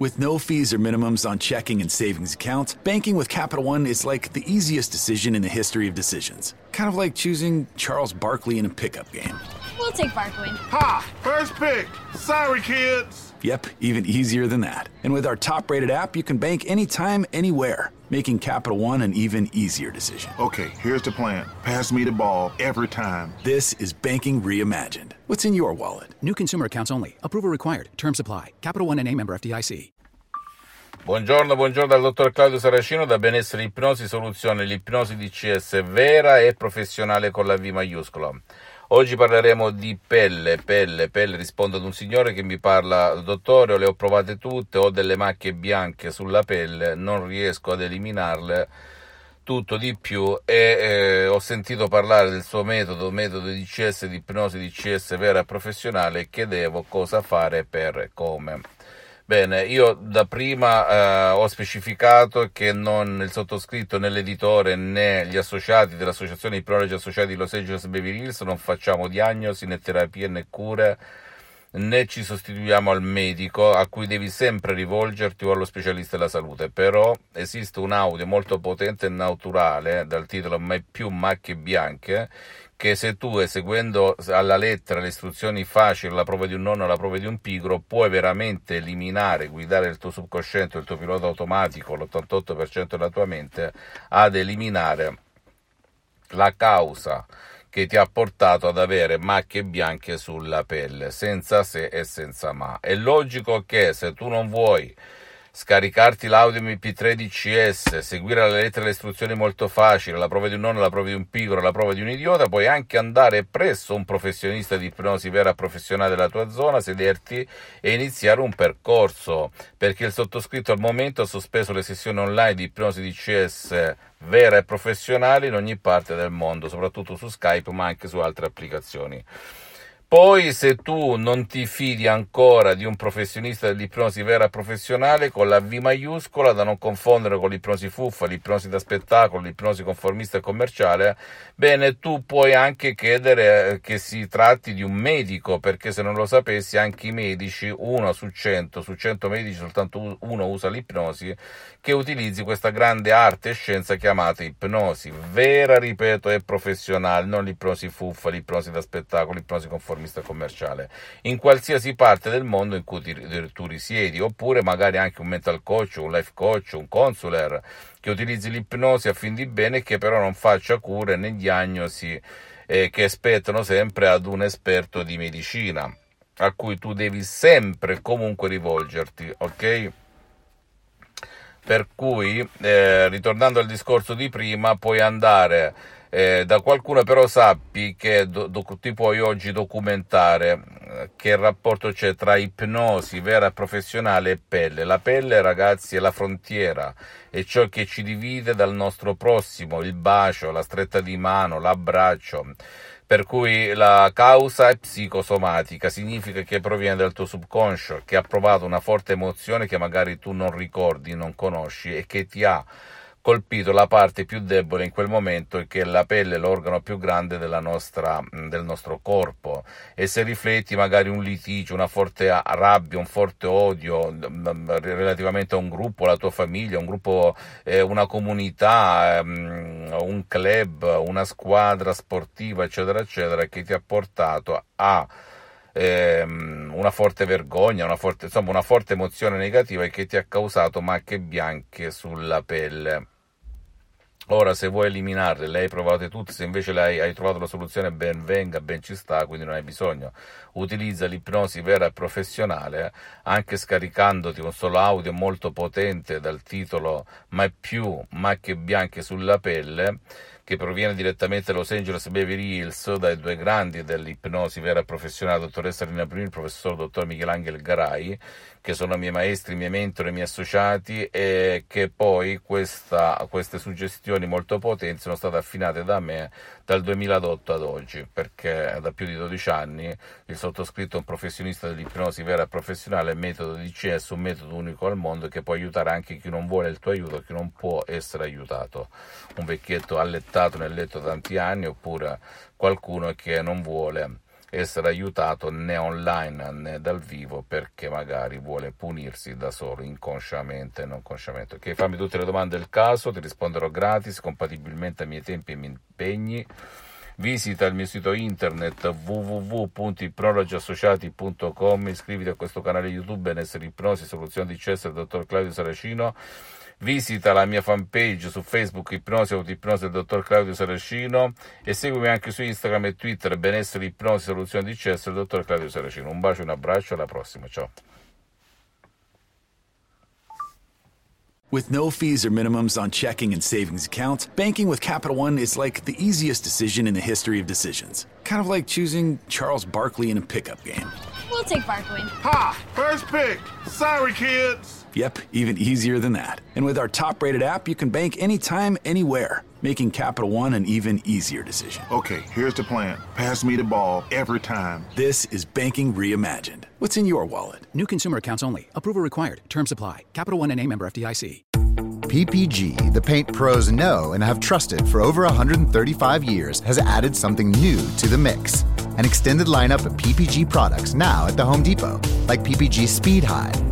With no fees or minimums on checking and savings accounts, banking with Capital One is like the easiest decision in the history of decisions. Kind of like choosing Charles Barkley in a pickup game. We'll take Barkley. Ha! First pick. Sorry, kids. Yep, even easier than that. And with our top rated app, you can bank anytime, anywhere, making Capital One an even easier decision. Okay, here's the plan. Pass me the ball every time. This is banking reimagined. What's in your wallet? New consumer accounts only. Approval required. Terms apply. Capital One and a member FDIC. Buongiorno, buongiorno dal dottor Claudio Saracino da Benessere Ipnosi Soluzione, l'ipnosi DCS vera e professionale con la V maiuscola. Oggi parleremo di pelle, pelle, pelle, rispondo ad un signore che mi parla, dottore, le ho provate tutte, ho delle macchie bianche sulla pelle, non riesco ad eliminarle, tutto di più e eh, ho sentito parlare del suo metodo, metodo DCS, di ipnosi DCS vera e professionale, chiedevo cosa fare per come. Bene, io da prima eh, ho specificato che non il sottoscritto né l'editore né gli associati dell'Associazione di Ipnologi Associati di Los Angeles Beverly Hills non facciamo diagnosi né terapie né cure né ci sostituiamo al medico a cui devi sempre rivolgerti o allo specialista della salute, però esiste un audio molto potente e naturale dal titolo Mai più macchie bianche che se tu eseguendo alla lettera le istruzioni facili, la prova di un nonno, la prova di un pigro, puoi veramente eliminare, guidare il tuo subconsciente, il tuo pilota automatico, l'88% della tua mente, ad eliminare la causa che ti ha portato ad avere macchie bianche sulla pelle, senza se e senza ma. È logico che se tu non vuoi scaricarti l'audio MP3 DCS, seguire la lettera le istruzioni molto facile, la prova di un nonno, la prova di un pigro, la prova di un idiota, puoi anche andare presso un professionista di ipnosi vera professionale della tua zona, sederti e iniziare un percorso, perché il sottoscritto al momento ha sospeso le sessioni online di ipnosi DCS vera e professionale in ogni parte del mondo, soprattutto su Skype, ma anche su altre applicazioni. Poi, se tu non ti fidi ancora di un professionista dell'ipnosi vera professionale con la V maiuscola, da non confondere con l'ipnosi fuffa, l'ipnosi da spettacolo, l'ipnosi conformista e commerciale, bene, tu puoi anche chiedere eh, che si tratti di un medico, perché se non lo sapessi, anche i medici, uno su cento, su cento medici soltanto uno usa l'ipnosi, che utilizzi questa grande arte e scienza chiamata ipnosi vera, ripeto, e professionale, non l'ipnosi fuffa, l'ipnosi da spettacolo, l'ipnosi conformista vista commerciale, in qualsiasi parte del mondo in cui ti, tu risiedi, oppure magari anche un mental coach, un life coach, un consular che utilizzi l'ipnosi a fin di bene e che però non faccia cure né diagnosi eh, che aspettano sempre ad un esperto di medicina a cui tu devi sempre comunque rivolgerti, ok? Per cui, eh, ritornando al discorso di prima, puoi andare eh, da qualcuno, però sappi che do, do, ti puoi oggi documentare eh, che rapporto c'è tra ipnosi vera e professionale e pelle. La pelle, ragazzi, è la frontiera, è ciò che ci divide dal nostro prossimo, il bacio, la stretta di mano, l'abbraccio. Per cui la causa è psicosomatica, significa che proviene dal tuo subconscio, che ha provato una forte emozione che magari tu non ricordi, non conosci e che ti ha colpito la parte più debole in quel momento, che è la pelle, l'organo più grande nostra, del nostro corpo. E se rifletti magari un litigio, una forte rabbia, un forte odio relativamente a un gruppo, alla tua famiglia, un gruppo, eh, una comunità, ehm, un club, una squadra sportiva, eccetera, eccetera, che ti ha portato a ehm, una forte vergogna, una forte, insomma una forte emozione negativa e che ti ha causato macchie bianche sulla pelle. Ora, se vuoi eliminarle, le hai provate tutte, se invece hai, hai, trovato la soluzione, ben venga, ben ci sta, quindi non hai bisogno. Utilizza l'ipnosi vera e professionale, anche scaricandoti un solo audio molto potente dal titolo Mai più macchie bianche sulla pelle che proviene direttamente da Los Angeles Beverly Hills, dai due grandi dell'ipnosi vera e professionale, dottoressa Rina Bruni, il professor dottor Michelangelo Garai, che sono miei maestri, miei mentori, miei associati e che poi questa, queste suggestioni molto potenti sono state affinate da me dal 2008 ad oggi, perché da più di 12 anni il sottoscritto è un professionista dell'ipnosi vera e professionale, metodo di CS, un metodo unico al mondo che può aiutare anche chi non vuole il tuo aiuto, chi non può essere aiutato. Un vecchietto allettato nel letto tanti anni oppure qualcuno che non vuole essere aiutato né online né dal vivo perché magari vuole punirsi da solo, inconsciamente e non consciamente. Ok, fammi tutte le domande del caso, ti risponderò gratis, compatibilmente ai miei tempi e miei impegni. Visita il mio sito internet www.ipnologiassociati.com, iscriviti a questo canale YouTube Benessere Ipnosi, Soluzione di Cesso dottor Claudio Saracino. Visita la mia fanpage su Facebook Ipnosi Autoipnosi del dottor Claudio Saracino e seguimi anche su Instagram e Twitter Benessere Ipnosi Soluzione di Cesso del dottor Claudio Saracino. Un bacio, un abbraccio, alla prossima, ciao. With no fees or minimums on checking and savings accounts, banking with Capital One is like the easiest decision in the history of decisions. Kind of like choosing Charles Barkley in a pickup game. We'll take Barkley. Ha! First pick. Sorry, kids. Yep, even easier than that. And with our top rated app, you can bank anytime, anywhere, making Capital One an even easier decision. Okay, here's the plan. Pass me the ball every time. This is banking reimagined. What's in your wallet? New consumer accounts only. Approval required. Terms apply. Capital One and a member FDIC. PPG, the paint pros know and have trusted for over 135 years, has added something new to the mix. An extended lineup of PPG products now at the Home Depot, like PPG Speed High,